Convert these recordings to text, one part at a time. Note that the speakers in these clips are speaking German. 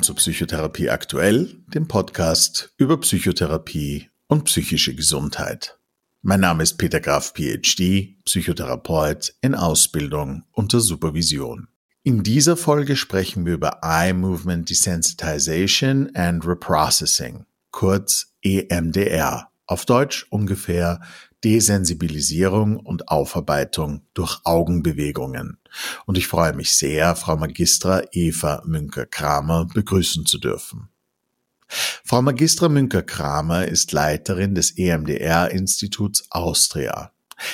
willkommen zu Psychotherapie aktuell, dem Podcast über Psychotherapie und psychische Gesundheit. Mein Name ist Peter Graf, PhD, Psychotherapeut in Ausbildung unter Supervision. In dieser Folge sprechen wir über Eye Movement Desensitization and Reprocessing, kurz EMDR, auf Deutsch ungefähr Desensibilisierung und Aufarbeitung durch Augenbewegungen. Und ich freue mich sehr, Frau Magistra Eva Münker-Kramer begrüßen zu dürfen. Frau Magistra Münker-Kramer ist Leiterin des EMDR-Instituts Austria.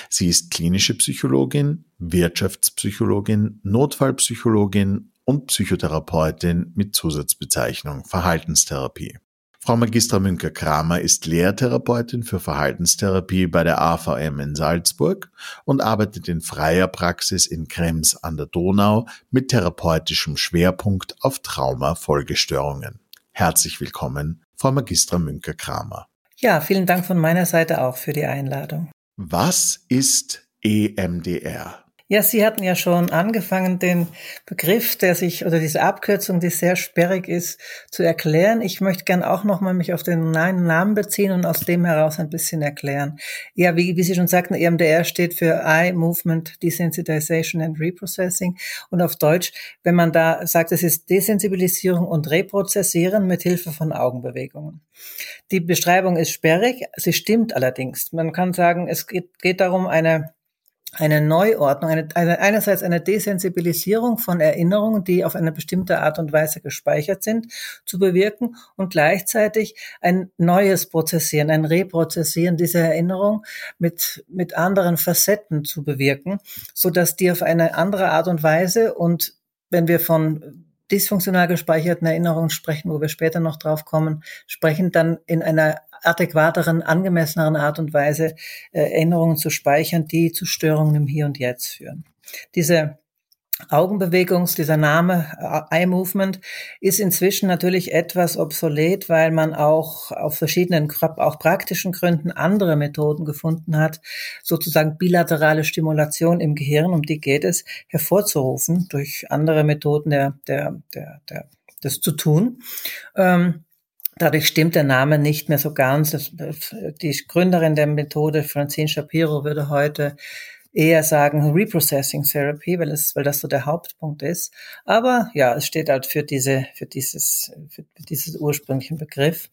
Sie ist klinische Psychologin, Wirtschaftspsychologin, Notfallpsychologin und Psychotherapeutin mit Zusatzbezeichnung Verhaltenstherapie. Frau Magistra Münker-Kramer ist Lehrtherapeutin für Verhaltenstherapie bei der AVM in Salzburg und arbeitet in freier Praxis in Krems an der Donau mit therapeutischem Schwerpunkt auf Trauma-Folgestörungen. Herzlich willkommen, Frau Magistra Münker-Kramer. Ja, vielen Dank von meiner Seite auch für die Einladung. Was ist EMDR? Ja, Sie hatten ja schon angefangen, den Begriff, der sich oder diese Abkürzung, die sehr sperrig ist, zu erklären. Ich möchte gern auch nochmal mich auf den Namen beziehen und aus dem heraus ein bisschen erklären. Ja, wie, wie Sie schon sagten, EMDR steht für Eye Movement Desensitization and Reprocessing und auf Deutsch, wenn man da sagt, es ist Desensibilisierung und Reprozessieren mit Hilfe von Augenbewegungen. Die Beschreibung ist sperrig, sie stimmt allerdings. Man kann sagen, es geht, geht darum, eine eine Neuordnung, eine, eine, einerseits eine Desensibilisierung von Erinnerungen, die auf eine bestimmte Art und Weise gespeichert sind, zu bewirken und gleichzeitig ein neues Prozessieren, ein Reprozessieren dieser Erinnerung mit, mit anderen Facetten zu bewirken, so dass die auf eine andere Art und Weise und wenn wir von dysfunktional gespeicherten Erinnerungen sprechen, wo wir später noch drauf kommen, sprechen dann in einer adäquateren, angemesseneren Art und Weise äh, Erinnerungen zu speichern, die zu Störungen im Hier und Jetzt führen. Diese Augenbewegungs, dieser Name äh, Eye Movement ist inzwischen natürlich etwas obsolet, weil man auch auf verschiedenen, auch praktischen Gründen andere Methoden gefunden hat, sozusagen bilaterale Stimulation im Gehirn, um die geht es, hervorzurufen durch andere Methoden der, der, der, der das zu tun. Ähm, Dadurch stimmt der Name nicht mehr so ganz. Die Gründerin der Methode, Francine Shapiro, würde heute eher sagen Reprocessing Therapy, weil, es, weil das so der Hauptpunkt ist. Aber ja, es steht halt für diese, für dieses, für dieses ursprünglichen Begriff.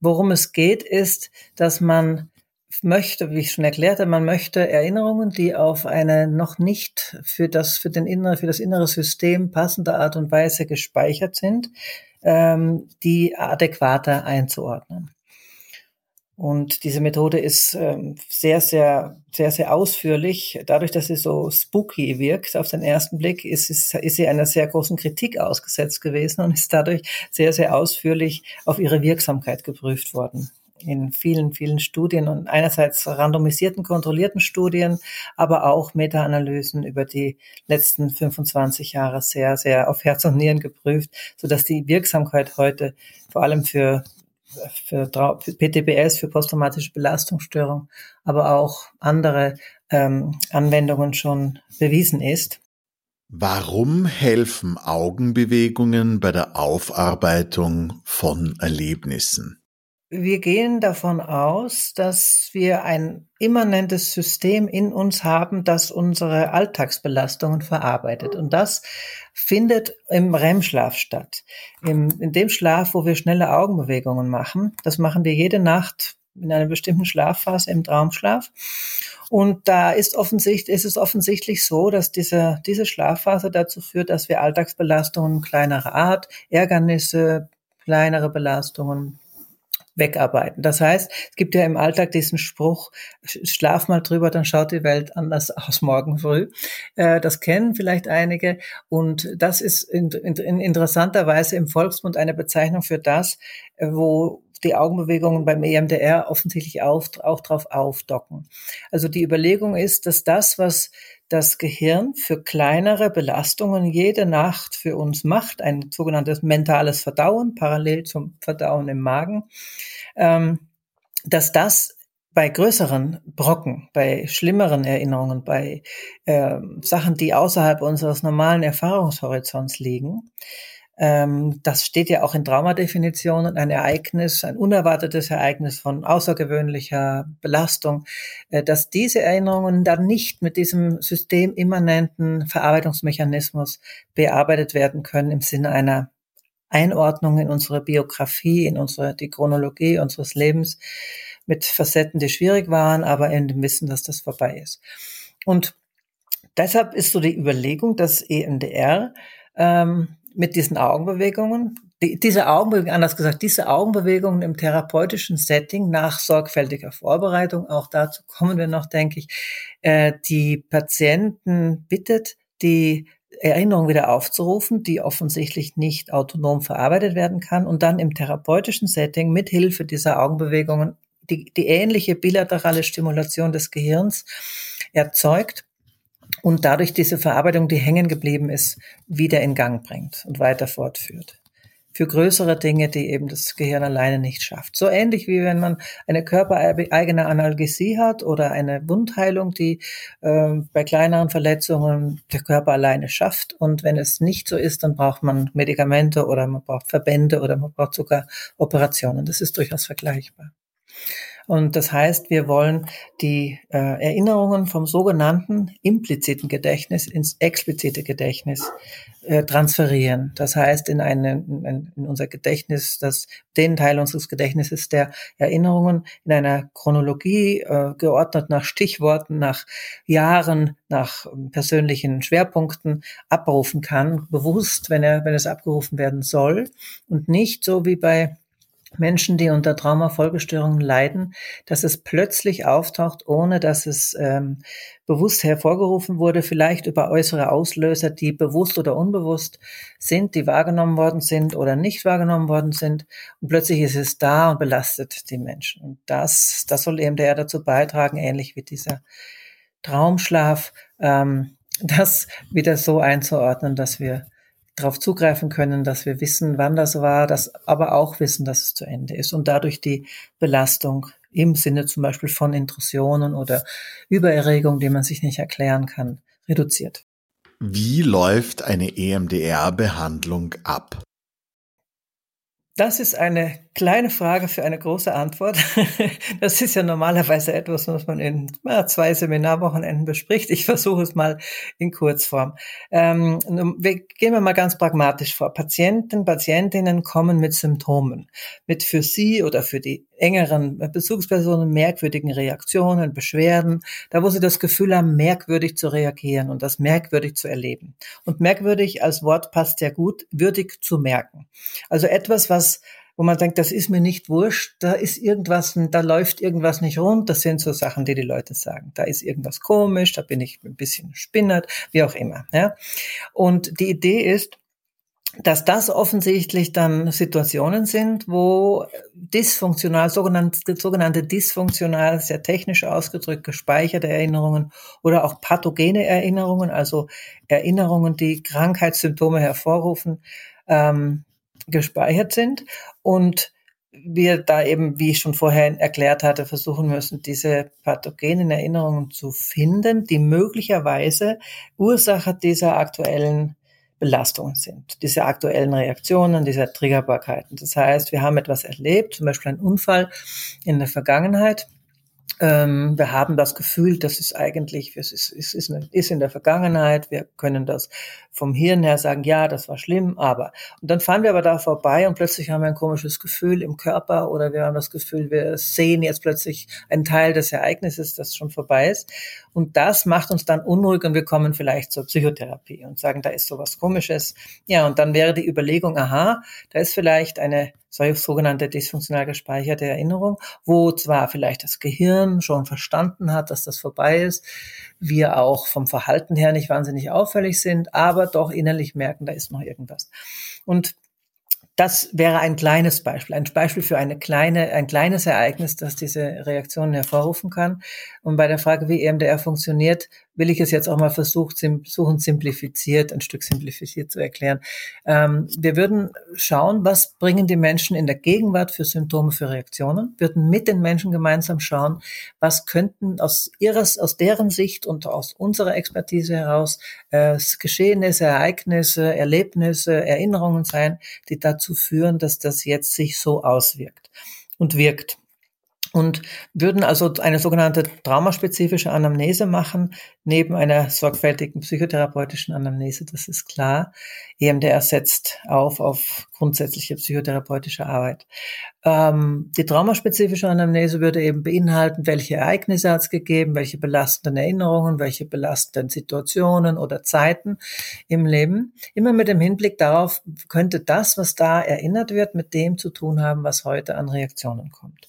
Worum es geht, ist, dass man möchte, wie ich schon erklärte, man möchte Erinnerungen, die auf eine noch nicht für das, für den innere, für das innere System passende Art und Weise gespeichert sind, ähm, die adäquater einzuordnen. Und diese Methode ist ähm, sehr, sehr, sehr, sehr ausführlich. Dadurch, dass sie so spooky wirkt auf den ersten Blick, ist, ist, ist sie einer sehr großen Kritik ausgesetzt gewesen und ist dadurch sehr, sehr ausführlich auf ihre Wirksamkeit geprüft worden in vielen, vielen Studien und einerseits randomisierten, kontrollierten Studien, aber auch Meta-Analysen über die letzten 25 Jahre sehr, sehr auf Herz und Nieren geprüft, so dass die Wirksamkeit heute vor allem für für, PTBS, für posttraumatische Belastungsstörung, aber auch andere ähm, Anwendungen schon bewiesen ist. Warum helfen Augenbewegungen bei der Aufarbeitung von Erlebnissen? Wir gehen davon aus, dass wir ein immanentes System in uns haben, das unsere Alltagsbelastungen verarbeitet. Und das findet im REM-Schlaf statt. Im, in dem Schlaf, wo wir schnelle Augenbewegungen machen. Das machen wir jede Nacht in einer bestimmten Schlafphase im Traumschlaf. Und da ist offensichtlich, ist es offensichtlich so, dass diese, diese Schlafphase dazu führt, dass wir Alltagsbelastungen kleinerer Art, Ärgernisse, kleinere Belastungen, wegarbeiten. Das heißt, es gibt ja im Alltag diesen Spruch, schlaf mal drüber, dann schaut die Welt anders aus morgen früh. Äh, das kennen vielleicht einige und das ist in, in, in interessanterweise im Volksmund eine Bezeichnung für das, äh, wo die Augenbewegungen beim EMDR offensichtlich auch, auch drauf aufdocken. Also die Überlegung ist, dass das, was das Gehirn für kleinere Belastungen jede Nacht für uns macht, ein sogenanntes mentales Verdauen, parallel zum Verdauen im Magen, ähm, dass das bei größeren Brocken, bei schlimmeren Erinnerungen, bei äh, Sachen, die außerhalb unseres normalen Erfahrungshorizonts liegen, Ähm, das steht ja auch in Traumadefinitionen, ein Ereignis, ein unerwartetes Ereignis von außergewöhnlicher Belastung, äh, dass diese Erinnerungen dann nicht mit diesem systemimmanenten Verarbeitungsmechanismus bearbeitet werden können im Sinne einer Einordnung in unsere Biografie, in unsere, die Chronologie unseres Lebens mit Facetten, die schwierig waren, aber in dem Wissen, dass das vorbei ist. Und deshalb ist so die Überlegung, dass EMDR ähm, mit diesen Augenbewegungen, die, diese Augenbewegungen, anders gesagt, diese Augenbewegungen im therapeutischen Setting nach sorgfältiger Vorbereitung, auch dazu kommen wir noch, denke ich, äh, die Patienten bittet, die Erinnerung wieder aufzurufen, die offensichtlich nicht autonom verarbeitet werden kann und dann im therapeutischen Setting mit Hilfe dieser Augenbewegungen die, die ähnliche bilaterale Stimulation des Gehirns erzeugt und dadurch diese Verarbeitung, die hängen geblieben ist, wieder in Gang bringt und weiter fortführt. Für größere Dinge, die eben das Gehirn alleine nicht schafft. So ähnlich wie wenn man eine körpereigene Analgesie hat oder eine Wundheilung, die äh, bei kleineren Verletzungen der Körper alleine schafft. Und wenn es nicht so ist, dann braucht man Medikamente oder man braucht Verbände oder man braucht sogar Operationen. Das ist durchaus vergleichbar. Und das heißt, wir wollen die äh, Erinnerungen vom sogenannten impliziten Gedächtnis ins explizite Gedächtnis äh, transferieren. Das heißt, in, eine, in, in unser Gedächtnis, das den Teil unseres Gedächtnisses der Erinnerungen in einer Chronologie äh, geordnet nach Stichworten, nach Jahren, nach ähm, persönlichen Schwerpunkten abrufen kann, bewusst, wenn er, wenn es abgerufen werden soll und nicht so wie bei Menschen, die unter Traumafolgestörungen leiden, dass es plötzlich auftaucht, ohne dass es ähm, bewusst hervorgerufen wurde, vielleicht über äußere Auslöser, die bewusst oder unbewusst sind, die wahrgenommen worden sind oder nicht wahrgenommen worden sind. Und plötzlich ist es da und belastet die Menschen. Und das, das soll eben der dazu beitragen, ähnlich wie dieser Traumschlaf, ähm, das wieder so einzuordnen, dass wir darauf zugreifen können, dass wir wissen, wann das war, dass aber auch wissen, dass es zu Ende ist und dadurch die Belastung im Sinne zum Beispiel von Intrusionen oder Übererregung, die man sich nicht erklären kann, reduziert. Wie läuft eine EMDR-Behandlung ab? Das ist eine kleine Frage für eine große Antwort. Das ist ja normalerweise etwas, was man in zwei Seminarwochenenden bespricht. Ich versuche es mal in Kurzform. Ähm, gehen wir mal ganz pragmatisch vor. Patienten, Patientinnen kommen mit Symptomen, mit für sie oder für die engeren Bezugspersonen merkwürdigen Reaktionen, Beschwerden, da wo sie das Gefühl haben, merkwürdig zu reagieren und das merkwürdig zu erleben. Und merkwürdig als Wort passt ja gut, würdig zu merken. Also etwas, was wo man denkt, das ist mir nicht wurscht, da ist irgendwas, da läuft irgendwas nicht rund, das sind so Sachen, die die Leute sagen. Da ist irgendwas komisch, da bin ich ein bisschen spinnert, wie auch immer. Ja? Und die Idee ist, dass das offensichtlich dann Situationen sind, wo dysfunktional, sogenannte, sogenannte dysfunktional, sehr technisch ausgedrückt, gespeicherte Erinnerungen oder auch pathogene Erinnerungen, also Erinnerungen, die Krankheitssymptome hervorrufen, ähm, gespeichert sind und wir da eben, wie ich schon vorher erklärt hatte, versuchen müssen, diese pathogenen Erinnerungen zu finden, die möglicherweise Ursache dieser aktuellen Belastungen sind, diese aktuellen Reaktionen, diese Triggerbarkeiten. Das heißt, wir haben etwas erlebt, zum Beispiel einen Unfall in der Vergangenheit, ähm, wir haben das Gefühl, das ist eigentlich, es ist, es ist, ist in der Vergangenheit. Wir können das vom Hirn her sagen, ja, das war schlimm, aber. Und dann fahren wir aber da vorbei und plötzlich haben wir ein komisches Gefühl im Körper oder wir haben das Gefühl, wir sehen jetzt plötzlich einen Teil des Ereignisses, das schon vorbei ist. Und das macht uns dann unruhig und wir kommen vielleicht zur Psychotherapie und sagen, da ist sowas Komisches. Ja, und dann wäre die Überlegung, aha, da ist vielleicht eine sogenannte dysfunktional gespeicherte Erinnerung, wo zwar vielleicht das Gehirn schon verstanden hat, dass das vorbei ist, wir auch vom Verhalten her nicht wahnsinnig auffällig sind, aber doch innerlich merken, da ist noch irgendwas. Und das wäre ein kleines Beispiel, ein Beispiel für eine kleine, ein kleines Ereignis, das diese Reaktionen hervorrufen kann. Und bei der Frage, wie EMDR funktioniert, will ich es jetzt auch mal versuchen, versuchen simplifiziert, ein Stück simplifiziert zu erklären. Ähm, wir würden schauen, was bringen die Menschen in der Gegenwart für Symptome, für Reaktionen, würden mit den Menschen gemeinsam schauen, was könnten aus ihres, aus deren Sicht und aus unserer Expertise heraus äh, Geschehnisse, Ereignisse, Erlebnisse, Erinnerungen sein, die dazu führen, dass das jetzt sich so auswirkt und wirkt und würden also eine sogenannte traumaspezifische Anamnese machen, neben einer sorgfältigen psychotherapeutischen Anamnese, das ist klar. EMDR setzt auf auf grundsätzliche psychotherapeutische Arbeit. Ähm, die traumaspezifische Anamnese würde eben beinhalten, welche Ereignisse hat es gegeben, welche belastenden Erinnerungen, welche belastenden Situationen oder Zeiten im Leben. Immer mit dem Hinblick darauf, könnte das, was da erinnert wird, mit dem zu tun haben, was heute an Reaktionen kommt.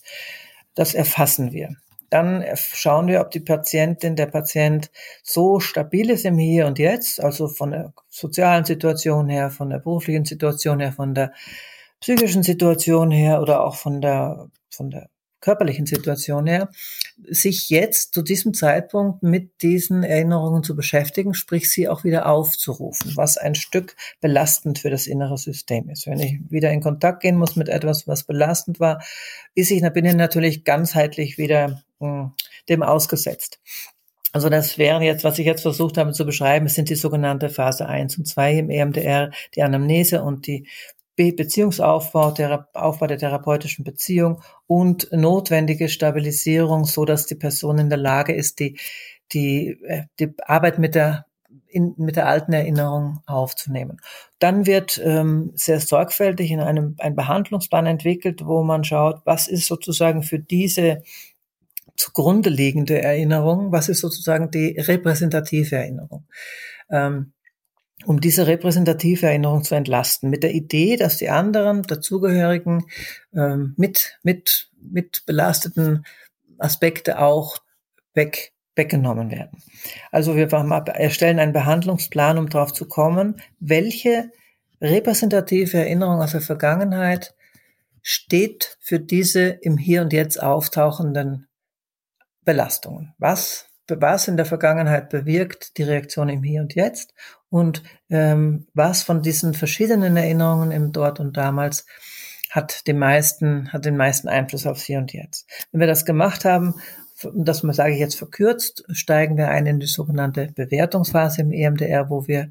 Das erfassen wir. Dann schauen wir, ob die Patientin, der Patient so stabil ist im Hier und Jetzt, also von der sozialen Situation her, von der beruflichen Situation her, von der psychischen Situation her oder auch von der, von der körperlichen Situation her, sich jetzt zu diesem Zeitpunkt mit diesen Erinnerungen zu beschäftigen, sprich sie auch wieder aufzurufen, was ein Stück belastend für das innere System ist. Wenn ich wieder in Kontakt gehen muss mit etwas, was belastend war, ist ich, bin ich natürlich ganzheitlich wieder mh, hm, dem ausgesetzt. Also das wären jetzt, was ich jetzt versucht habe zu beschreiben, sind die sogenannte Phase 1 und 2 im EMDR, die Anamnese und die Beziehungsaufbau, der Aufbau der therapeutischen Beziehung und notwendige Stabilisierung, so dass die Person in der Lage ist, die, die, äh, die Arbeit mit der in, mit der alten Erinnerung aufzunehmen. Dann wird ähm, sehr sorgfältig in einem ein Behandlungsplan entwickelt, wo man schaut, was ist sozusagen für diese zugrunde liegende Erinnerung, was ist sozusagen die repräsentative Erinnerung. Ähm, um diese repräsentative Erinnerung zu entlasten, mit der Idee, dass die anderen dazugehörigen ähm, mit, mit, mit belasteten Aspekte auch weg, weggenommen werden. Also wir erstellen einen Behandlungsplan, um darauf zu kommen, welche repräsentative Erinnerung aus der Vergangenheit steht für diese im Hier und Jetzt auftauchenden Belastungen. Was was in der Vergangenheit bewirkt die Reaktion im Hier und Jetzt und ähm, was von diesen verschiedenen Erinnerungen im Dort und damals hat den meisten, hat den meisten Einfluss aufs Hier und Jetzt. Wenn wir das gemacht haben, das sage ich jetzt verkürzt, steigen wir ein in die sogenannte Bewertungsphase im EMDR, wo wir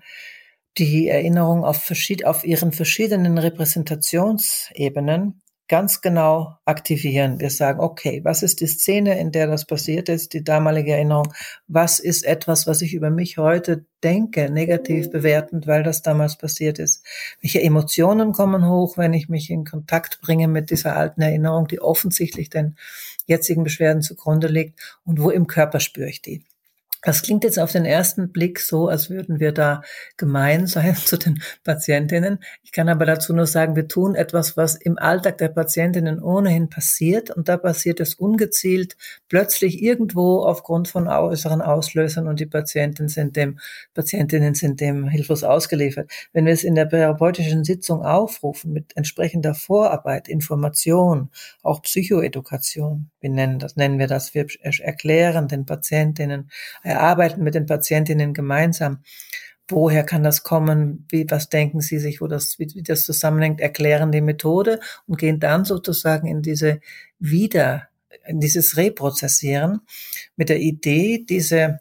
die Erinnerung auf, verschied auf ihren verschiedenen Repräsentationsebenen ganz genau aktivieren. Wir sagen, okay, was ist die Szene, in der das passiert ist, die damalige Erinnerung? Was ist etwas, was ich über mich heute denke, negativ bewertend, weil das damals passiert ist? Welche Emotionen kommen hoch, wenn ich mich in Kontakt bringe mit dieser alten Erinnerung, die offensichtlich den jetzigen Beschwerden zugrunde liegt? Und wo im Körper spüre ich die? Das klingt jetzt auf den ersten Blick so, als würden wir da gemein sein zu den Patientinnen. Ich kann aber dazu nur sagen, wir tun etwas, was im Alltag der Patientinnen ohnehin passiert. Und da passiert es ungezielt, plötzlich irgendwo aufgrund von äußeren Auslösern und die Patienten sind dem, Patientinnen sind dem hilflos ausgeliefert. Wenn wir es in der therapeutischen Sitzung aufrufen mit entsprechender Vorarbeit, Information, auch Psychoedukation, wir nennen das, nennen wir das, wir erklären den Patientinnen, erarbeiten mit den Patientinnen gemeinsam. Woher kann das kommen? Wie, was denken Sie sich, wo das, wie, wie das zusammenhängt? Erklären die Methode und gehen dann sozusagen in diese wieder, in dieses Reprozessieren mit der Idee, diese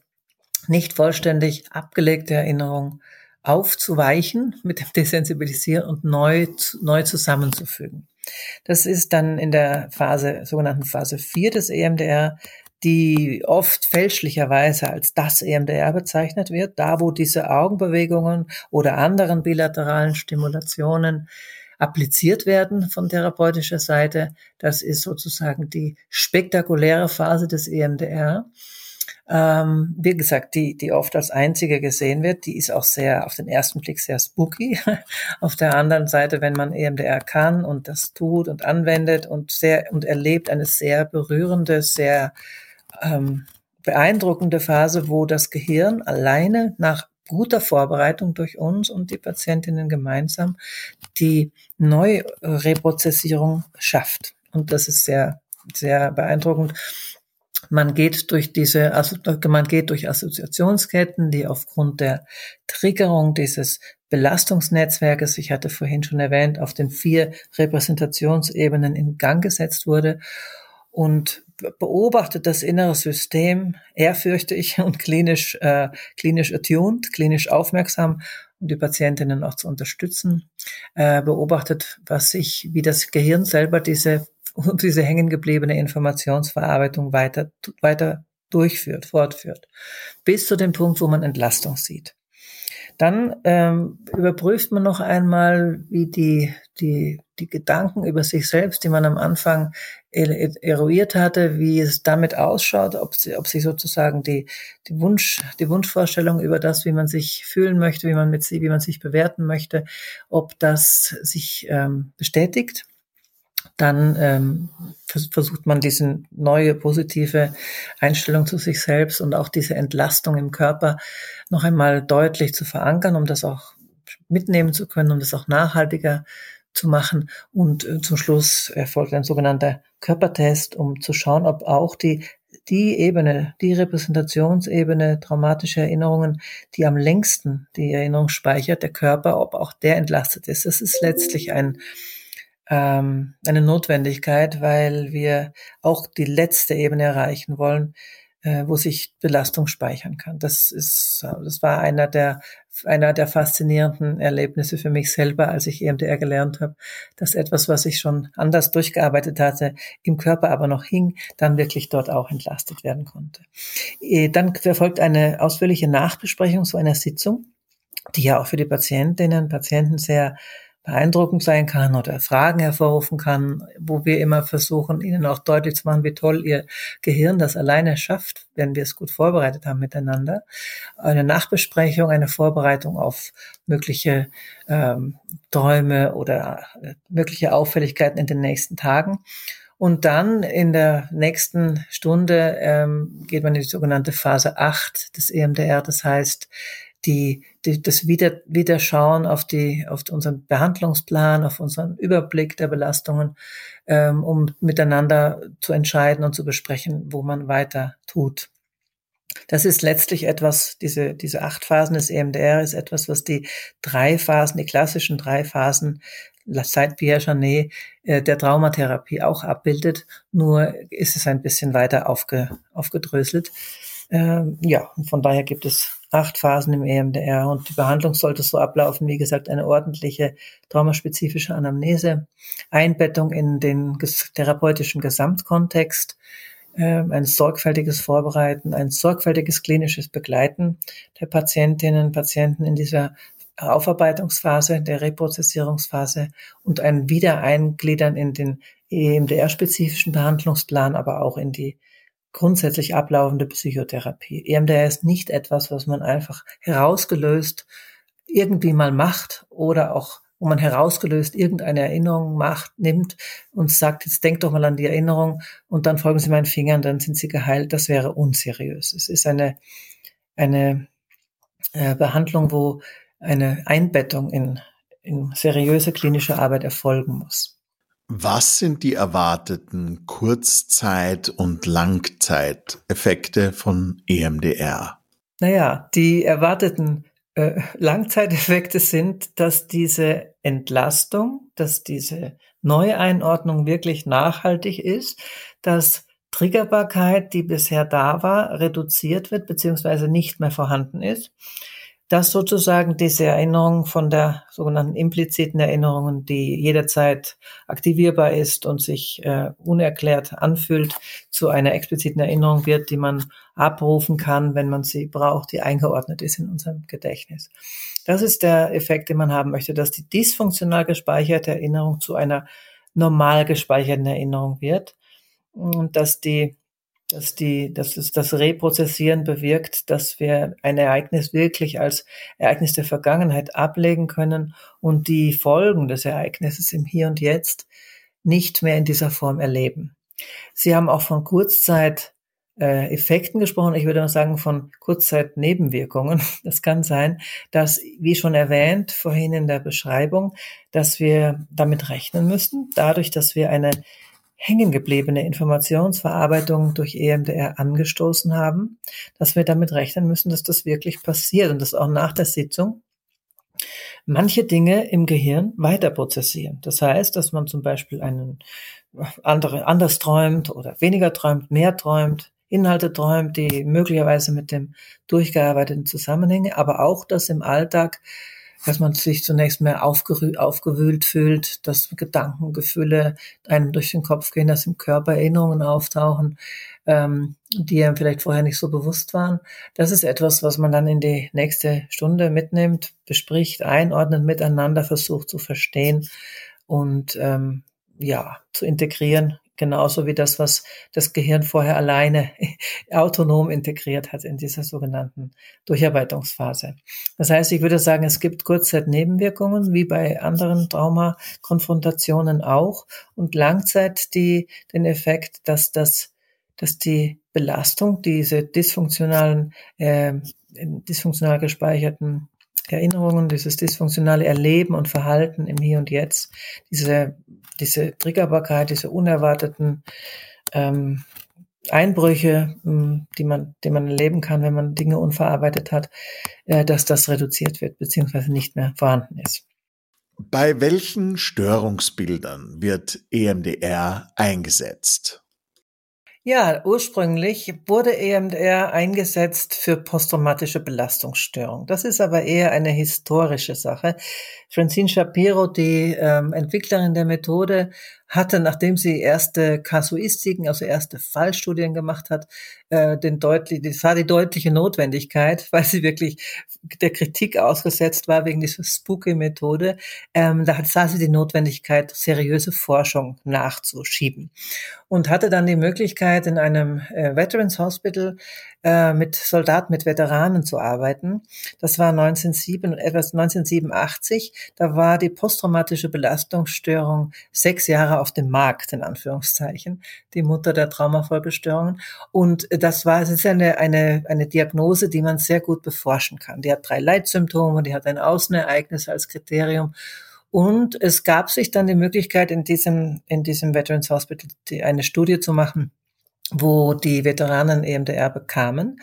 nicht vollständig abgelegte Erinnerung aufzuweichen, mit dem Desensibilisieren und neu, neu zusammenzufügen. Das ist dann in der Phase, sogenannten Phase 4 des EMDR die oft fälschlicherweise als das EMDR bezeichnet wird, da wo diese Augenbewegungen oder anderen bilateralen Stimulationen appliziert werden von therapeutischer Seite. Das ist sozusagen die spektakuläre Phase des EMDR. Ähm, wie gesagt, die, die oft als einzige gesehen wird, die ist auch sehr, auf den ersten Blick sehr spooky. auf der anderen Seite, wenn man EMDR kann und das tut und anwendet und sehr, und erlebt eine sehr berührende, sehr ähm, beeindruckende Phase, wo das Gehirn alleine nach guter Vorbereitung durch uns und die Patientinnen gemeinsam die Neureprozessierung schafft. Und das ist sehr, sehr beeindruckend. Man geht durch diese, man geht durch Assoziationsketten, die aufgrund der Triggerung dieses Belastungsnetzwerkes, ich hatte vorhin schon erwähnt, auf den vier Repräsentationsebenen in Gang gesetzt wurde und beobachtet das innere System ehrfürchtig und klinisch, äh, klinisch attuned, klinisch aufmerksam, um die Patientinnen auch zu unterstützen, äh, beobachtet, was sich, wie das Gehirn selber diese diese hängengebliebene Informationsverarbeitung weiter, weiter durchführt, fortführt, bis zu dem Punkt, wo man Entlastung sieht. Dann ähm, überprüft man noch einmal, wie die, die, die Gedanken über sich selbst, die man am Anfang eruiert hatte, wie es damit ausschaut, ob, sie, ob sich sozusagen die, die, Wunsch, die Wunschvorstellung über das, wie man sich fühlen möchte, wie man mit sie, wie man sich bewerten möchte, ob das sich ähm, bestätigt dann ähm, versucht man diese neue positive Einstellung zu sich selbst und auch diese Entlastung im Körper noch einmal deutlich zu verankern, um das auch mitnehmen zu können, um das auch nachhaltiger zu machen. Und äh, zum Schluss erfolgt ein sogenannter Körpertest, um zu schauen, ob auch die die Ebene, die Repräsentationsebene, traumatische Erinnerungen, die am längsten die Erinnerung speichert, der Körper, ob auch der entlastet ist. Das ist letztlich ein ähm, eine Notwendigkeit, weil wir auch die letzte Ebene erreichen wollen, äh, wo sich Belastung speichern kann. Das ist, das war einer der einer der faszinierenden Erlebnisse für mich selber, als ich EMDR gelernt habe, dass etwas, was ich schon anders durchgearbeitet hatte, im Körper aber noch hing, dann wirklich dort auch entlastet werden konnte. Äh, dann verfolgt eine ausführliche Nachbesprechung so einer Sitzung, die ja auch für die Patientinnen und Patienten sehr beeindruckend sein kann oder Fragen hervorrufen kann, wo wir immer versuchen, ihnen auch deutlich zu machen, wie toll ihr Gehirn das alleine schafft, wenn wir es gut vorbereitet haben miteinander. Eine Nachbesprechung, eine Vorbereitung auf mögliche ähm, Träume oder äh, mögliche Auffälligkeiten in den nächsten Tagen. Und dann in der nächsten Stunde ähm, geht man in die sogenannte Phase 8 des EMDR. Das heißt, die, die, das Wieder, Wiederschauen auf die, auf unseren Behandlungsplan, auf unseren Überblick der Belastungen, ähm, um miteinander zu entscheiden und zu besprechen, wo man weiter tut. Das ist letztlich etwas, diese, diese acht Phasen des EMDR ist etwas, was die drei Phasen, die klassischen drei Phasen seit Pierre Janet äh, der Traumatherapie auch abbildet, nur ist es ein bisschen weiter aufge, aufgedröselt. Ähm, ja, von daher gibt es acht Phasen im EMDR und die Behandlung sollte so ablaufen, wie gesagt, eine ordentliche traumaspezifische Anamnese, Einbettung in den therapeutischen Gesamtkontext, äh, ein sorgfältiges Vorbereiten, ein sorgfältiges klinisches Begleiten der Patientinnen und Patienten in dieser Aufarbeitungsphase, der Reprozessierungsphase und ein Wiedereingliedern in den EMDR-spezifischen Behandlungsplan, aber auch in die grundsätzlich ablaufende Psychotherapie. EMDR ist nicht etwas, was man einfach herausgelöst irgendwie mal macht oder auch wo man herausgelöst irgendeine Erinnerung macht, nimmt und sagt, jetzt denkt doch mal an die Erinnerung und dann folgen Sie meinen Fingern, dann sind Sie geheilt. Das wäre unseriös. Es ist eine, eine äh, Behandlung, wo eine Einbettung in, in seriöse klinische Arbeit erfolgen muss. Was sind die erwarteten Kurzzeit- und Langzeiteffekte von EMDR? Naja, die erwarteten äh, Langzeiteffekte sind, dass diese Entlastung, dass diese Neueinordnung wirklich nachhaltig ist, dass Triggerbarkeit, die bisher da war, reduziert wird bzw. nicht mehr vorhanden ist dass sozusagen diese Erinnerung von der sogenannten impliziten Erinnerungen, die jederzeit aktivierbar ist und sich äh, unerklärt anfühlt, zu einer expliziten Erinnerung wird, die man abrufen kann, wenn man sie braucht, die eingeordnet ist in unserem Gedächtnis. Das ist der Effekt, den man haben möchte, dass die dysfunktional gespeicherte Erinnerung zu einer normal gespeicherten Erinnerung wird und dass die dass die, dass es das Reprozessieren bewirkt, dass wir ein Ereignis wirklich als Ereignis der Vergangenheit ablegen können und die Folgen des Ereignisses im Hier und Jetzt nicht mehr in dieser Form erleben. Sie haben auch von Kurzzeit äh, gesprochen. Ich würde mal sagen von Kurzzeitnebenwirkungen. Das kann sein, dass, wie schon erwähnt vorhin in der Beschreibung, dass wir damit rechnen müssen, dadurch, dass wir eine hängengebliebene Informationsverarbeitung durch EMDR angestoßen haben, dass wir damit rechnen müssen, dass das wirklich passiert und dass auch nach der Sitzung manche Dinge im Gehirn weiter prozessieren. Das heißt, dass man zum Beispiel einen andere, anders träumt oder weniger träumt, mehr träumt, Inhalte träumt, die möglicherweise mit dem durchgearbeiteten Zusammenhänge, aber auch, dass im Alltag, dass man sich zunächst mehr aufgewühlt fühlt, dass Gedanken, Gefühle einem durch den Kopf gehen, dass im Körper Erinnerungen auftauchen, ähm, die einem vielleicht vorher nicht so bewusst waren. Das ist etwas, was man dann in die nächste Stunde mitnimmt, bespricht, einordnet, miteinander versucht zu verstehen und ähm, ja, zu integrieren genauso wie das, was das Gehirn vorher alleine autonom integriert hat in dieser sogenannten Durcharbeitungsphase. Das heißt, ich würde sagen, es gibt Kurzzeitnebenwirkungen, wie bei anderen Traumakonfrontationen auch, und Langzeit die, den Effekt, dass das, dass die Belastung, diese dysfunktionalen, äh, dysfunktional gespeicherten Erinnerungen, dieses dysfunktionale Erleben und Verhalten im Hier und Jetzt, diese, diese Triggerbarkeit, diese unerwarteten ähm, Einbrüche, hm, die man, die man erleben kann, wenn man Dinge unverarbeitet hat, äh, dass das reduziert wird, beziehungsweise nicht mehr vorhanden ist. Bei welchen Störungsbildern wird EMDR eingesetzt? Ja, ursprünglich wurde EMDR eingesetzt für posttraumatische Belastungsstörung. Das ist aber eher eine historische Sache. Francine Shapiro, die ähm, Entwicklerin der Methode, hatte, nachdem sie erste Kasuistiken, also erste Fallstudien gemacht hat, äh, den deutlich, das war die deutliche Notwendigkeit, weil sie wirklich der Kritik ausgesetzt war wegen dieser Spooky-Methode. Ähm, da sah sie die Notwendigkeit, seriöse Forschung nachzuschieben und hatte dann die Möglichkeit, in einem äh, Veterans Hospital äh, mit Soldaten, mit Veteranen zu arbeiten. Das war 1907, etwas 1987. Da war die posttraumatische Belastungsstörung sechs Jahre auf dem Markt, in Anführungszeichen, die Mutter der Traumafolgestörungen. Und das war, es ist eine, eine, eine Diagnose, die man sehr gut beforschen kann. Die hat drei Leitsymptome, die hat ein Außenereignis als Kriterium. Und es gab sich dann die Möglichkeit, in diesem, in diesem Veterans Hospital eine Studie zu machen, wo die Veteranen EMDR bekamen.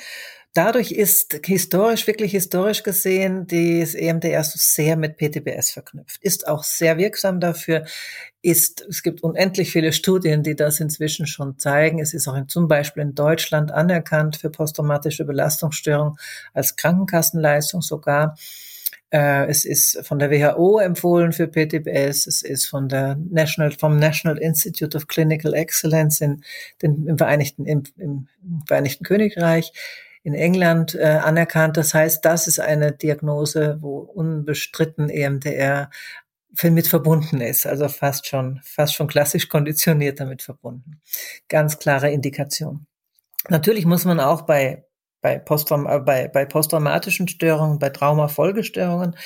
Dadurch ist historisch, wirklich historisch gesehen, das EMDR so sehr mit PTBS verknüpft. Ist auch sehr wirksam dafür. Ist, es gibt unendlich viele Studien, die das inzwischen schon zeigen. Es ist auch in, zum Beispiel in Deutschland anerkannt für posttraumatische Belastungsstörung als Krankenkassenleistung sogar. Äh, es ist von der WHO empfohlen für PTBS. Es ist von der National, vom National Institute of Clinical Excellence in den, im, Vereinigten, im, im Vereinigten Königreich in England äh, anerkannt. Das heißt, das ist eine Diagnose, wo unbestritten EMDR mit verbunden ist, also fast schon, fast schon klassisch konditioniert damit verbunden. Ganz klare Indikation. Natürlich muss man auch bei bei, Posttraum äh, bei, bei posttraumatischen Störungen, bei Traumafolgestörungen,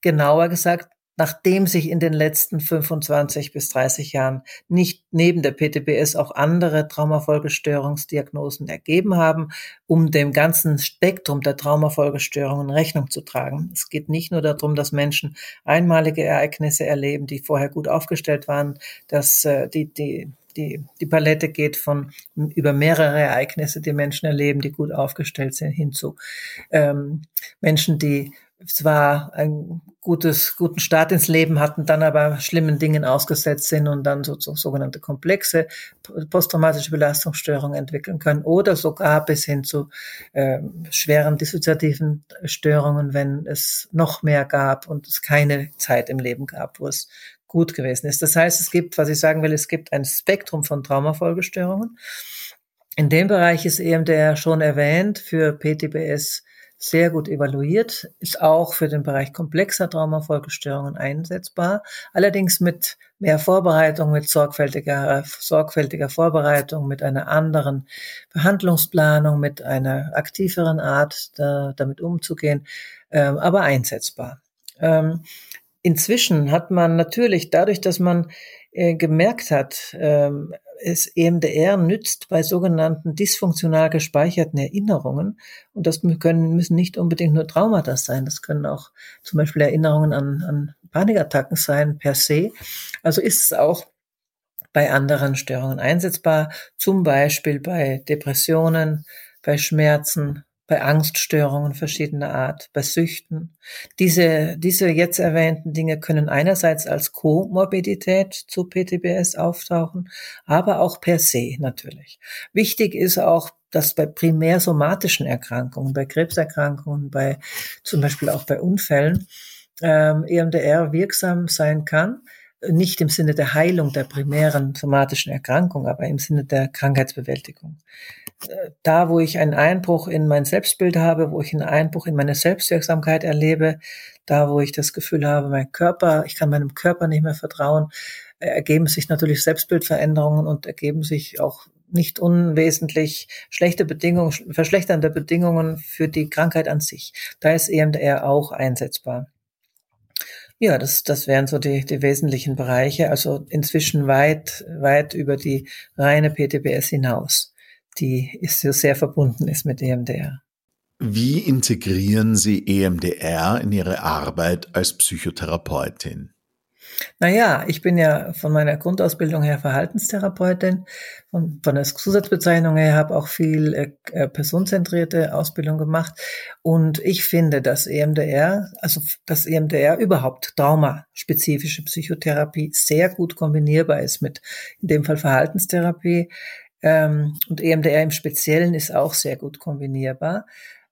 genauer gesagt, nachdem sich in den letzten 25 bis 30 Jahren nicht neben der PTBS auch andere Traumafolgestörungsdiagnosen ergeben haben, um dem ganzen Spektrum der Traumafolgestörungen Rechnung zu tragen. Es geht nicht nur darum, dass Menschen einmalige Ereignisse erleben, die vorher gut aufgestellt waren, dass äh, die, die die, die Palette geht von über mehrere Ereignisse, die Menschen erleben, die gut aufgestellt sind, hin zu ähm, Menschen, die zwar ein gutes, guten Start ins Leben hatten, dann aber schlimmen Dingen ausgesetzt sind und dann so, so sogenannte komplexe posttraumatische Belastungsstörungen entwickeln können oder sogar bis hin zu äh, schweren dissoziativen Störungen, wenn es noch mehr gab und es keine Zeit im Leben gab, wo es gut gewesen ist. Das heißt, es gibt, was ich sagen will, es gibt ein Spektrum von Traumafolgestörungen. In dem Bereich ist EMDR schon erwähnt, für PTBS sehr gut evaluiert, ist auch für den Bereich komplexer Traumafolgestörungen einsetzbar, allerdings mit mehr Vorbereitung, mit sorgfältiger, sorgfältiger Vorbereitung, mit einer anderen Behandlungsplanung, mit einer aktiveren Art, da, damit umzugehen, ähm, aber einsetzbar. Ähm, Inzwischen hat man natürlich dadurch, dass man äh, gemerkt hat, ähm, es EMDR nützt bei sogenannten dysfunktional gespeicherten Erinnerungen. Und das können, müssen nicht unbedingt nur Traumata sein. Das können auch zum Beispiel Erinnerungen an, an Panikattacken sein per se. Also ist es auch bei anderen Störungen einsetzbar, zum Beispiel bei Depressionen, bei Schmerzen, bei Angststörungen verschiedener Art, bei Süchten. Diese, diese jetzt erwähnten Dinge können einerseits als Komorbidität zu PTBS auftauchen, aber auch per se natürlich. Wichtig ist auch, dass bei primär somatischen Erkrankungen, bei Krebserkrankungen, bei zum Beispiel auch bei Unfällen, ähm, EMDR wirksam sein kann nicht im Sinne der Heilung der primären somatischen Erkrankung, aber im Sinne der Krankheitsbewältigung. Äh, da, wo ich einen Einbruch in mein Selbstbild habe, wo ich einen Einbruch in meine Selbstwirksamkeit erlebe, da, wo ich das Gefühl habe, mein Körper, ich kann meinem Körper nicht mehr vertrauen, äh, ergeben sich natürlich Selbstbildveränderungen und ergeben sich auch nicht unwesentlich schlechte Bedingungen, verschlechternde Bedingungen für die Krankheit an sich. Da ist EMDR auch einsetzbar. Ja, das, das wären so die, die wesentlichen Bereiche, also inzwischen weit, weit über die reine PTBS hinaus, die ist so sehr verbunden ist mit EMDR. Wie integrieren Sie EMDR in Ihre Arbeit als Psychotherapeutin? Naja, ich bin ja von meiner Grundausbildung her Verhaltenstherapeutin. Von, von der Zusatzbezeichnung her habe auch viel äh, äh, personenzentrierte Ausbildung gemacht. Und ich finde, dass EMDR, also dass EMDR überhaupt traumaspezifische Psychotherapie sehr gut kombinierbar ist mit in dem Fall Verhaltenstherapie. Ähm, und EMDR im Speziellen ist auch sehr gut kombinierbar.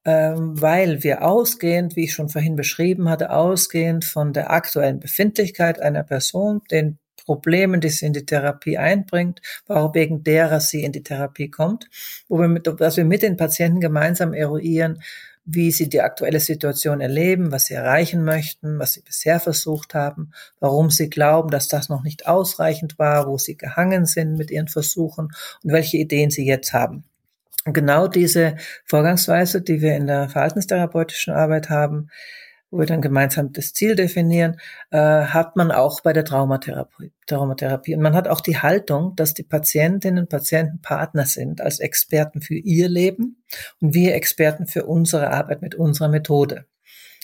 Ähm, weil wir ausgehend, wie ich schon vorhin beschrieben hatte, ausgehend von der aktuellen Befindlichkeit einer Person, den Problemen, die sie in die Therapie einbringt, warum wegen derer sie in die Therapie kommt, wo wir mit, dass wir mit den Patienten gemeinsam eruieren, wie sie die aktuelle Situation erleben, was sie erreichen möchten, was sie bisher versucht haben, warum sie glauben, dass das noch nicht ausreichend war, wo sie gehangen sind mit ihren Versuchen und welche Ideen sie jetzt haben. Genau diese Vorgangsweise, die wir in der verhaltenstherapeutischen Arbeit haben, wo wir dann gemeinsam das Ziel definieren, äh, hat man auch bei der Traumatherapie, Traumatherapie. Und man hat auch die Haltung, dass die Patientinnen und Patienten Partner sind als Experten für ihr Leben und wir Experten für unsere Arbeit mit unserer Methode.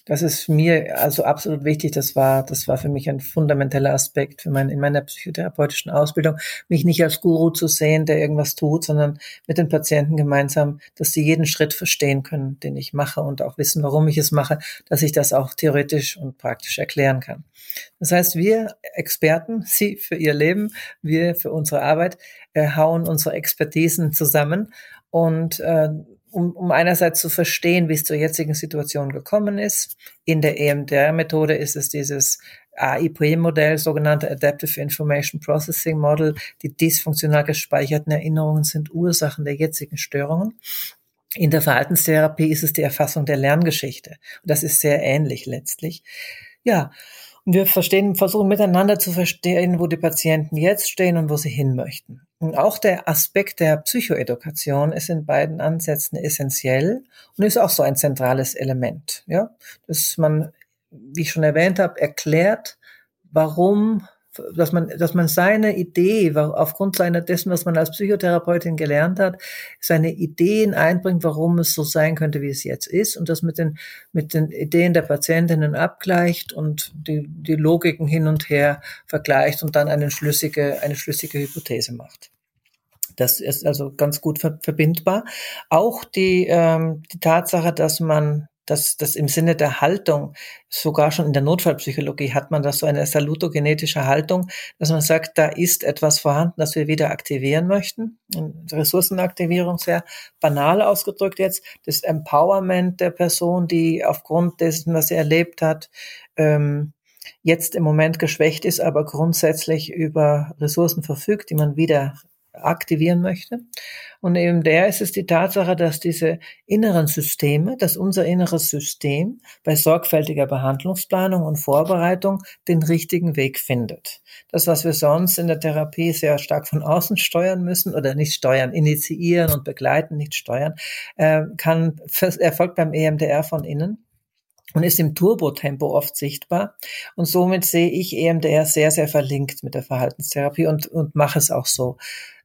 Das ist mir also absolut wichtig. Das war, das war für mich ein fundamenteller Aspekt für mein, in meiner psychotherapeutischen Ausbildung, mich nicht als Guru zu sehen, der irgendwas tut, sondern mit den Patienten gemeinsam, dass sie jeden Schritt verstehen können, den ich mache und auch wissen, warum ich es mache, dass ich das auch theoretisch und praktisch erklären kann. Das heißt, wir Experten, Sie für Ihr Leben, wir für unsere Arbeit, äh, hauen unsere Expertisen zusammen und äh, um, um einerseits zu verstehen, wie es zur jetzigen Situation gekommen ist. In der EMDR-Methode ist es dieses AIP-Modell, sogenannte Adaptive Information Processing Model. Die dysfunktional gespeicherten Erinnerungen sind Ursachen der jetzigen Störungen. In der Verhaltenstherapie ist es die Erfassung der Lerngeschichte. Und das ist sehr ähnlich letztlich. Ja, und wir verstehen, versuchen miteinander zu verstehen, wo die Patienten jetzt stehen und wo sie hin möchten. Und auch der Aspekt der Psychoedukation ist in beiden Ansätzen essentiell und ist auch so ein zentrales Element. Ja, dass man, wie ich schon erwähnt habe, erklärt, warum dass man, dass man seine Idee, aufgrund seiner dessen, was man als Psychotherapeutin gelernt hat, seine Ideen einbringt, warum es so sein könnte, wie es jetzt ist, und das mit den, mit den Ideen der Patientinnen abgleicht und die, die Logiken hin und her vergleicht und dann eine schlüssige, eine schlüssige Hypothese macht. Das ist also ganz gut verbindbar. Auch die, ähm, die Tatsache, dass man dass das im Sinne der Haltung, sogar schon in der Notfallpsychologie hat man das so eine salutogenetische Haltung, dass man sagt, da ist etwas vorhanden, das wir wieder aktivieren möchten. Ressourcenaktivierung sehr banal ausgedrückt jetzt, das Empowerment der Person, die aufgrund dessen, was sie erlebt hat, ähm, jetzt im Moment geschwächt ist, aber grundsätzlich über Ressourcen verfügt, die man wieder aktivieren möchte. Und eben der ist es die Tatsache, dass diese inneren Systeme, dass unser inneres System bei sorgfältiger Behandlungsplanung und Vorbereitung den richtigen Weg findet. Das, was wir sonst in der Therapie sehr stark von außen steuern müssen oder nicht steuern, initiieren und begleiten, nicht steuern, äh, kann erfolgt beim EMDR von innen und ist im Turbotempo oft sichtbar. Und somit sehe ich EMDR sehr, sehr verlinkt mit der Verhaltenstherapie und, und mache es auch so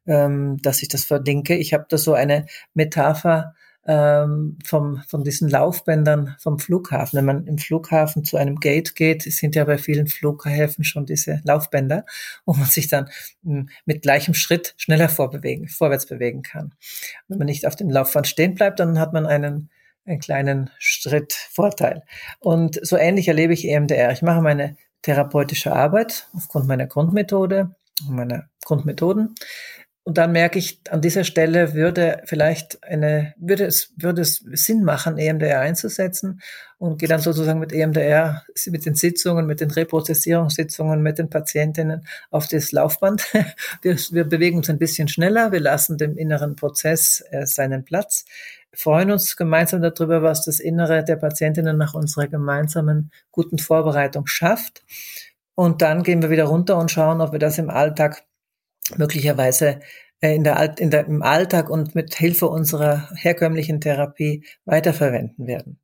ähm, dass ich das verlinke. Ich habe da so eine Metapher, ähm, vom, von diesen Laufbändern vom Flughafen. Wenn man im Flughafen zu einem Gate geht, sind ja bei vielen Flughäfen schon diese Laufbänder, wo man sich dann hm, mit gleichem Schritt schneller vorbewegen, vorwärts bewegen kann. Wenn man nicht auf dem Laufband stehen bleibt, dann hat man einen einen kleinen Schritt Vorteil. Und so ähnlich erlebe ich EMDR. Ich mache meine therapeutische Arbeit aufgrund meiner Grundmethode, meiner Grundmethoden. Und dann merke ich, an dieser Stelle würde vielleicht eine, würde es, würde es Sinn machen, EMDR einzusetzen und gehe dann sozusagen mit EMDR, mit den Sitzungen, mit den Reprozessierungssitzungen, mit den Patientinnen auf das Laufband. Wir, wir bewegen uns ein bisschen schneller, wir lassen dem inneren Prozess äh, seinen Platz freuen uns gemeinsam darüber, was das Innere der Patientinnen nach unserer gemeinsamen guten Vorbereitung schafft. Und dann gehen wir wieder runter und schauen, ob wir das im Alltag möglicherweise äh, in der, in der, im Alltag und mit Hilfe unserer herkömmlichen Therapie weiterverwenden werden,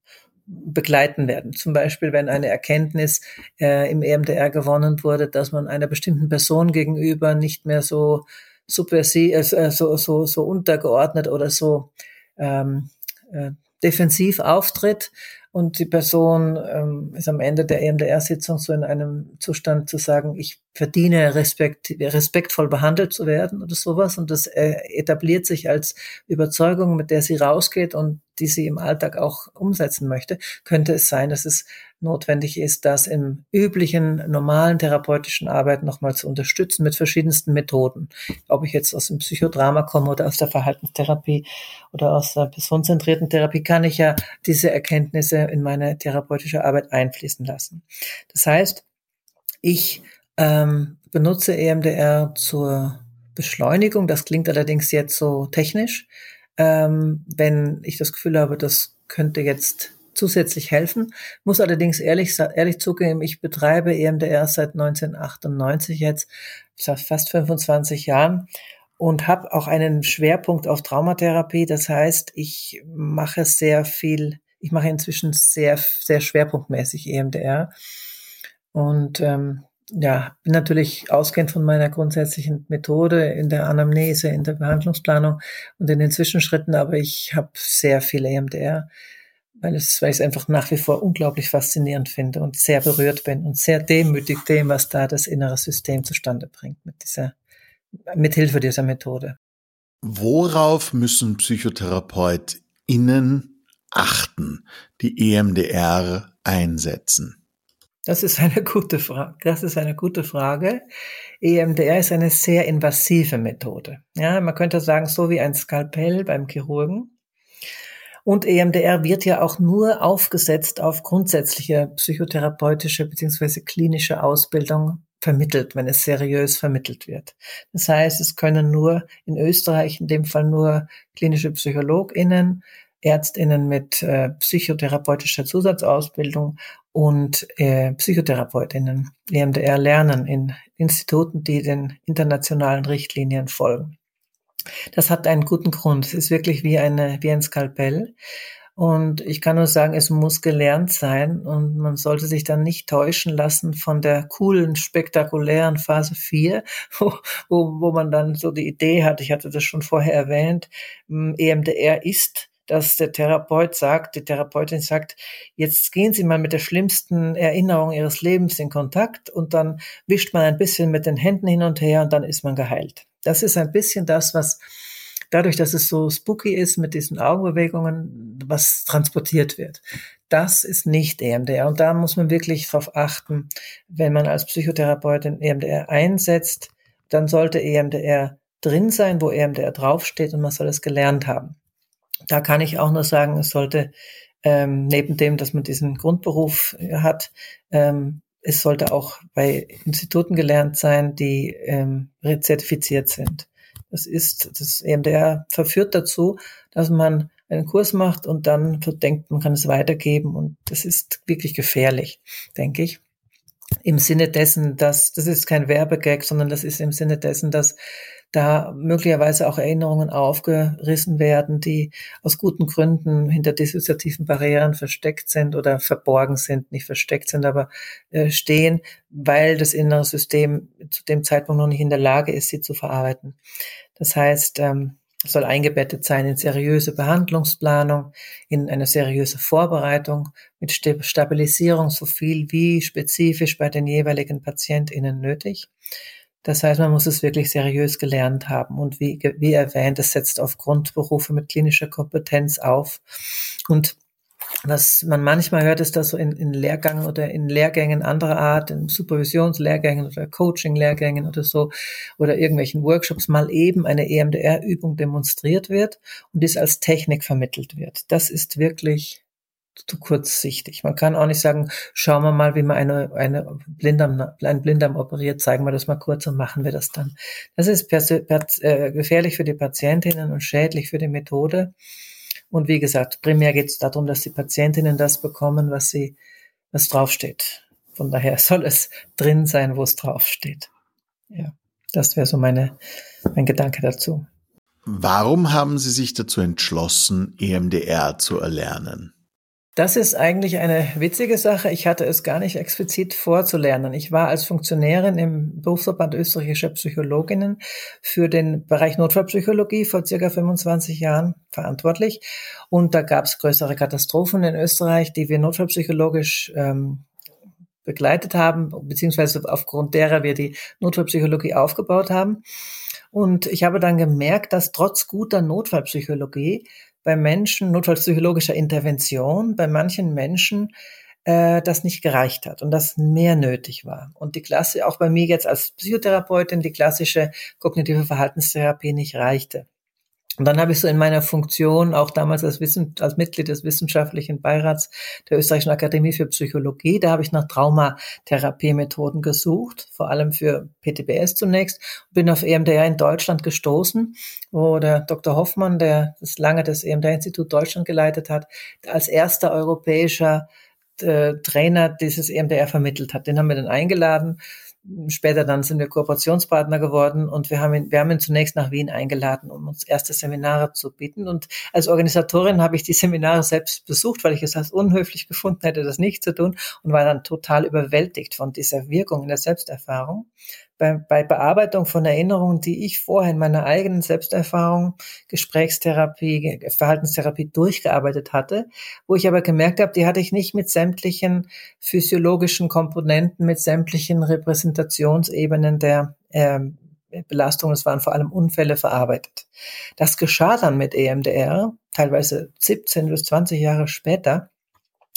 begleiten werden. Zum Beispiel, wenn eine Erkenntnis äh, im EMDR gewonnen wurde, dass man einer bestimmten Person gegenüber nicht mehr so subversiv, äh, so, so, so untergeordnet oder so ähm, äh, defensiv auftritt und die Person ähm, ist am Ende der EMDR-Sitzung so in einem Zustand zu sagen, ich verdiene Respekt, respektvoll behandelt zu werden oder sowas. Und das äh, etabliert sich als Überzeugung, mit der sie rausgeht und die sie im Alltag auch umsetzen möchte, könnte es sein, dass es notwendig ist, das im üblichen, normalen therapeutischen Arbeit nochmal zu unterstützen mit verschiedensten Methoden. Ob ich jetzt aus dem Psychodrama komme oder aus der Verhaltenstherapie oder aus der personenzentrierten Therapie, kann ich ja diese Erkenntnisse in meine therapeutische Arbeit einfließen lassen. Das heißt, ich ähm, benutze EMDR zur Beschleunigung. Das klingt allerdings jetzt so technisch. Ähm, wenn ich das Gefühl habe, das könnte jetzt zusätzlich helfen. Muss allerdings ehrlich, ehrlich zugeben, ich betreibe EMDR seit 1998 jetzt, seit fast 25 Jahren und habe auch einen Schwerpunkt auf Traumatherapie. Das heißt, ich mache sehr viel, ich mache inzwischen sehr, sehr schwerpunktmäßig EMDR. Und ähm, ja, bin natürlich ausgehend von meiner grundsätzlichen Methode in der Anamnese, in der Behandlungsplanung und in den Zwischenschritten, aber ich habe sehr viel EMDR weil, es, weil ich es einfach nach wie vor unglaublich faszinierend finde und sehr berührt bin und sehr demütig dem, was da das innere System zustande bringt mit dieser, mit Hilfe dieser Methode. Worauf müssen PsychotherapeutInnen achten, die EMDR einsetzen? Das ist eine gute Frage. Das ist eine gute Frage. EMDR ist eine sehr invasive Methode. Ja, man könnte sagen, so wie ein Skalpell beim Chirurgen. Und EMDR wird ja auch nur aufgesetzt auf grundsätzliche psychotherapeutische beziehungsweise klinische Ausbildung vermittelt, wenn es seriös vermittelt wird. Das heißt, es können nur in Österreich in dem Fall nur klinische PsychologInnen, ÄrztInnen mit äh, psychotherapeutischer Zusatzausbildung und äh, PsychotherapeutInnen EMDR lernen in Instituten, die den internationalen Richtlinien folgen. Das hat einen guten Grund. Es ist wirklich wie, eine, wie ein Skalpell. Und ich kann nur sagen, es muss gelernt sein und man sollte sich dann nicht täuschen lassen von der coolen, spektakulären Phase 4, wo, wo, wo man dann so die Idee hat, ich hatte das schon vorher erwähnt, EMDR ist dass der Therapeut sagt, die Therapeutin sagt, jetzt gehen Sie mal mit der schlimmsten Erinnerung Ihres Lebens in Kontakt und dann wischt man ein bisschen mit den Händen hin und her und dann ist man geheilt. Das ist ein bisschen das, was dadurch, dass es so spooky ist mit diesen Augenbewegungen, was transportiert wird. Das ist nicht EMDR. Und da muss man wirklich darauf achten, wenn man als Psychotherapeutin EMDR einsetzt, dann sollte EMDR drin sein, wo EMDR draufsteht und man soll es gelernt haben. Da kann ich auch nur sagen, es sollte ähm, neben dem, dass man diesen Grundberuf hat, ähm, es sollte auch bei Instituten gelernt sein, die ähm, rezertifiziert sind. Das ist, das EMDR verführt dazu, dass man einen Kurs macht und dann denkt, man kann es weitergeben und das ist wirklich gefährlich, denke ich. Im Sinne dessen, dass, das ist kein Werbegag, sondern das ist im Sinne dessen, dass da möglicherweise auch Erinnerungen aufgerissen werden, die aus guten Gründen hinter dissoziativen Barrieren versteckt sind oder verborgen sind, nicht versteckt sind, aber äh, stehen, weil das innere System zu dem Zeitpunkt noch nicht in der Lage ist, sie zu verarbeiten. Das heißt, ähm, soll eingebettet sein in seriöse Behandlungsplanung, in eine seriöse Vorbereitung mit Stabilisierung so viel wie spezifisch bei den jeweiligen PatientInnen nötig. Das heißt, man muss es wirklich seriös gelernt haben. Und wie, wie erwähnt, es setzt auf Grundberufe mit klinischer Kompetenz auf. Und was man manchmal hört, ist, dass so in, in Lehrgängen oder in Lehrgängen anderer Art, in Supervisionslehrgängen oder Coaching-Lehrgängen oder so, oder irgendwelchen Workshops mal eben eine EMDR-Übung demonstriert wird und dies als Technik vermittelt wird. Das ist wirklich zu kurzsichtig. Man kann auch nicht sagen, schauen wir mal, wie man eine, eine Blinddarm, einen Blinddarm operiert, zeigen wir das mal kurz und machen wir das dann. Das ist äh, gefährlich für die Patientinnen und schädlich für die Methode. Und wie gesagt, primär geht es darum, dass die Patientinnen das bekommen, was sie, was draufsteht. Von daher soll es drin sein, wo es draufsteht. Ja, das wäre so meine, mein Gedanke dazu. Warum haben Sie sich dazu entschlossen, EMDR zu erlernen? Das ist eigentlich eine witzige Sache. Ich hatte es gar nicht explizit vorzulernen. Ich war als Funktionärin im Berufsverband österreichischer Psychologinnen für den Bereich Notfallpsychologie vor circa 25 Jahren verantwortlich. Und da gab es größere Katastrophen in Österreich, die wir notfallpsychologisch ähm, begleitet haben, beziehungsweise aufgrund derer wir die Notfallpsychologie aufgebaut haben. Und ich habe dann gemerkt, dass trotz guter Notfallpsychologie bei Menschen, notfallpsychologischer Intervention, bei manchen Menschen äh, das nicht gereicht hat und das mehr nötig war. Und die Klasse, auch bei mir jetzt als Psychotherapeutin, die klassische kognitive Verhaltenstherapie nicht reichte. Und dann habe ich so in meiner Funktion, auch damals als, Wissen, als Mitglied des wissenschaftlichen Beirats der Österreichischen Akademie für Psychologie, da habe ich nach Traumatherapiemethoden gesucht, vor allem für PTBS zunächst, bin auf EMDR in Deutschland gestoßen, wo der Dr. Hoffmann, der das lange das EMDR-Institut Deutschland geleitet hat, als erster europäischer äh, Trainer dieses EMDR vermittelt hat. Den haben wir dann eingeladen Später dann sind wir Kooperationspartner geworden und wir haben ihn, wir haben ihn zunächst nach Wien eingeladen, um uns erste Seminare zu bieten. Und als Organisatorin habe ich die Seminare selbst besucht, weil ich es als unhöflich gefunden hätte, das nicht zu tun und war dann total überwältigt von dieser Wirkung in der Selbsterfahrung bei, bei Bearbeitung von Erinnerungen, die ich vorher in meiner eigenen Selbsterfahrung, Gesprächstherapie, Verhaltenstherapie durchgearbeitet hatte, wo ich aber gemerkt habe, die hatte ich nicht mit sämtlichen physiologischen Komponenten, mit sämtlichen Repräsentationsebenen der äh, Belastung, es waren vor allem Unfälle verarbeitet. Das geschah dann mit EMDR, teilweise 17 bis 20 Jahre später,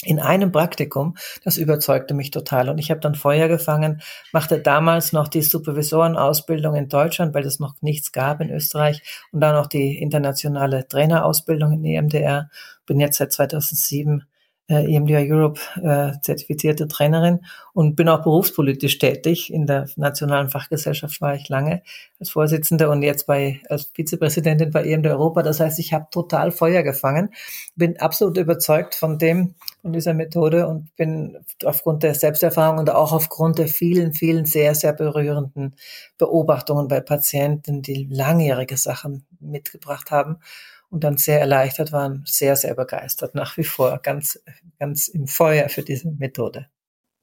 in einem Praktikum, das überzeugte mich total. Und ich habe dann Feuer gefangen, machte damals noch die Supervisorenausbildung in Deutschland, weil es noch nichts gab in Österreich, und dann noch die internationale Trainerausbildung in EMDR. Bin jetzt seit 2007 äh, EMDR Europe äh, zertifizierte Trainerin und bin auch berufspolitisch tätig. In der nationalen Fachgesellschaft war ich lange als Vorsitzende und jetzt bei als Vizepräsidentin bei EMDR Europa. Das heißt, ich habe total Feuer gefangen, bin absolut überzeugt von dem, von dieser Methode und bin aufgrund der Selbsterfahrung und auch aufgrund der vielen, vielen sehr, sehr berührenden Beobachtungen bei Patienten, die langjährige Sachen mitgebracht haben und dann sehr erleichtert waren, sehr, sehr begeistert, nach wie vor ganz, ganz im Feuer für diese Methode.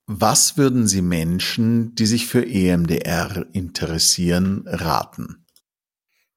Was würden Sie Menschen, die sich für EMDR interessieren, raten?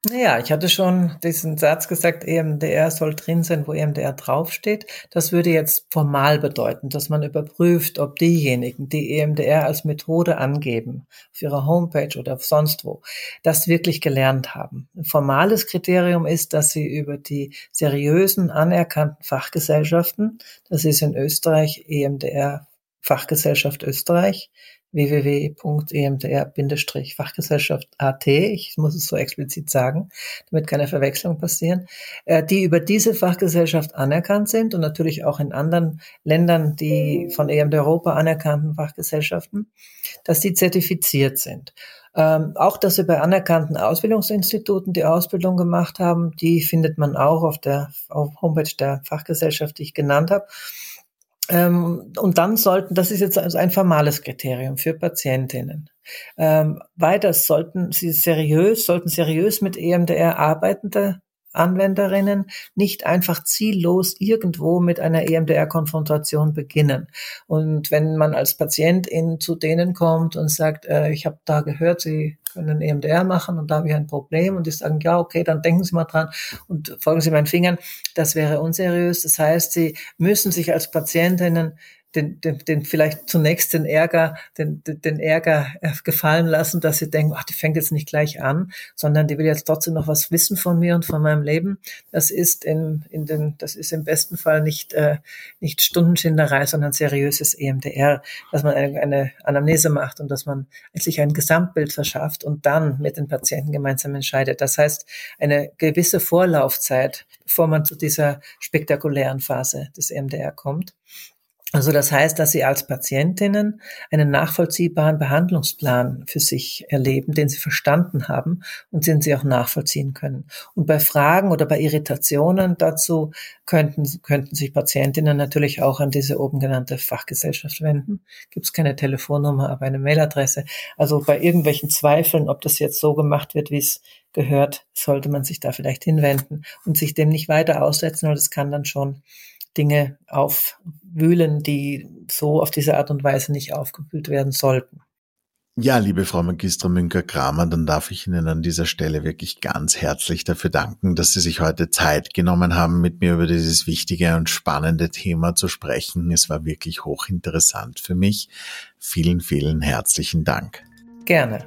Naja, ich hatte schon diesen Satz gesagt, EMDR soll drin sein, wo EMDR draufsteht. Das würde jetzt formal bedeuten, dass man überprüft, ob diejenigen, die EMDR als Methode angeben, auf ihrer Homepage oder sonst wo, das wirklich gelernt haben. Ein formales Kriterium ist, dass sie über die seriösen, anerkannten Fachgesellschaften, das ist in Österreich EMDR Fachgesellschaft Österreich, www.emdr-fachgesellschaft.at, ich muss es so explizit sagen, damit keine Verwechslung passieren, äh, die über diese Fachgesellschaft anerkannt sind und natürlich auch in anderen Ländern, die von EMD Europa anerkannten Fachgesellschaften, dass die zertifiziert sind. Ähm, auch, dass sie bei anerkannten Ausbildungsinstituten die Ausbildung gemacht haben, die findet man auch auf der auf Homepage der Fachgesellschaft, die ich genannt habe. Ähm, und dann sollten, das ist jetzt also ein formales Kriterium für Patientinnen. Ähm, weiter sollten sie seriös, sollten seriös mit EMDR arbeitende Anwenderinnen nicht einfach ziellos irgendwo mit einer EMDR-Konfrontation beginnen. Und wenn man als Patientin zu denen kommt und sagt, äh, ich habe da gehört, sie können EMDR machen und da habe ich ein Problem und die sagen, ja, okay, dann denken Sie mal dran und folgen Sie meinen Fingern. Das wäre unseriös. Das heißt, Sie müssen sich als Patientinnen den, den, den vielleicht zunächst den Ärger, den, den Ärger äh, gefallen lassen, dass sie denken, ach, die fängt jetzt nicht gleich an, sondern die will jetzt trotzdem noch was wissen von mir und von meinem Leben. Das ist in, in den, das ist im besten Fall nicht, äh, nicht Stundenschinderei, sondern seriöses EMDR, dass man eine, eine Anamnese macht und dass man sich ein Gesamtbild verschafft und dann mit den Patienten gemeinsam entscheidet. Das heißt, eine gewisse Vorlaufzeit, bevor man zu dieser spektakulären Phase des EMDR kommt. Also das heißt, dass Sie als Patientinnen einen nachvollziehbaren Behandlungsplan für sich erleben, den Sie verstanden haben und den Sie auch nachvollziehen können. Und bei Fragen oder bei Irritationen dazu könnten, könnten sich Patientinnen natürlich auch an diese oben genannte Fachgesellschaft wenden. Gibt es keine Telefonnummer, aber eine Mailadresse. Also bei irgendwelchen Zweifeln, ob das jetzt so gemacht wird, wie es gehört, sollte man sich da vielleicht hinwenden und sich dem nicht weiter aussetzen, weil das kann dann schon Dinge aufwühlen, die so auf diese Art und Weise nicht aufgewühlt werden sollten. Ja, liebe Frau Magistra Münker-Kramer, dann darf ich Ihnen an dieser Stelle wirklich ganz herzlich dafür danken, dass Sie sich heute Zeit genommen haben, mit mir über dieses wichtige und spannende Thema zu sprechen. Es war wirklich hochinteressant für mich. Vielen, vielen herzlichen Dank. Gerne.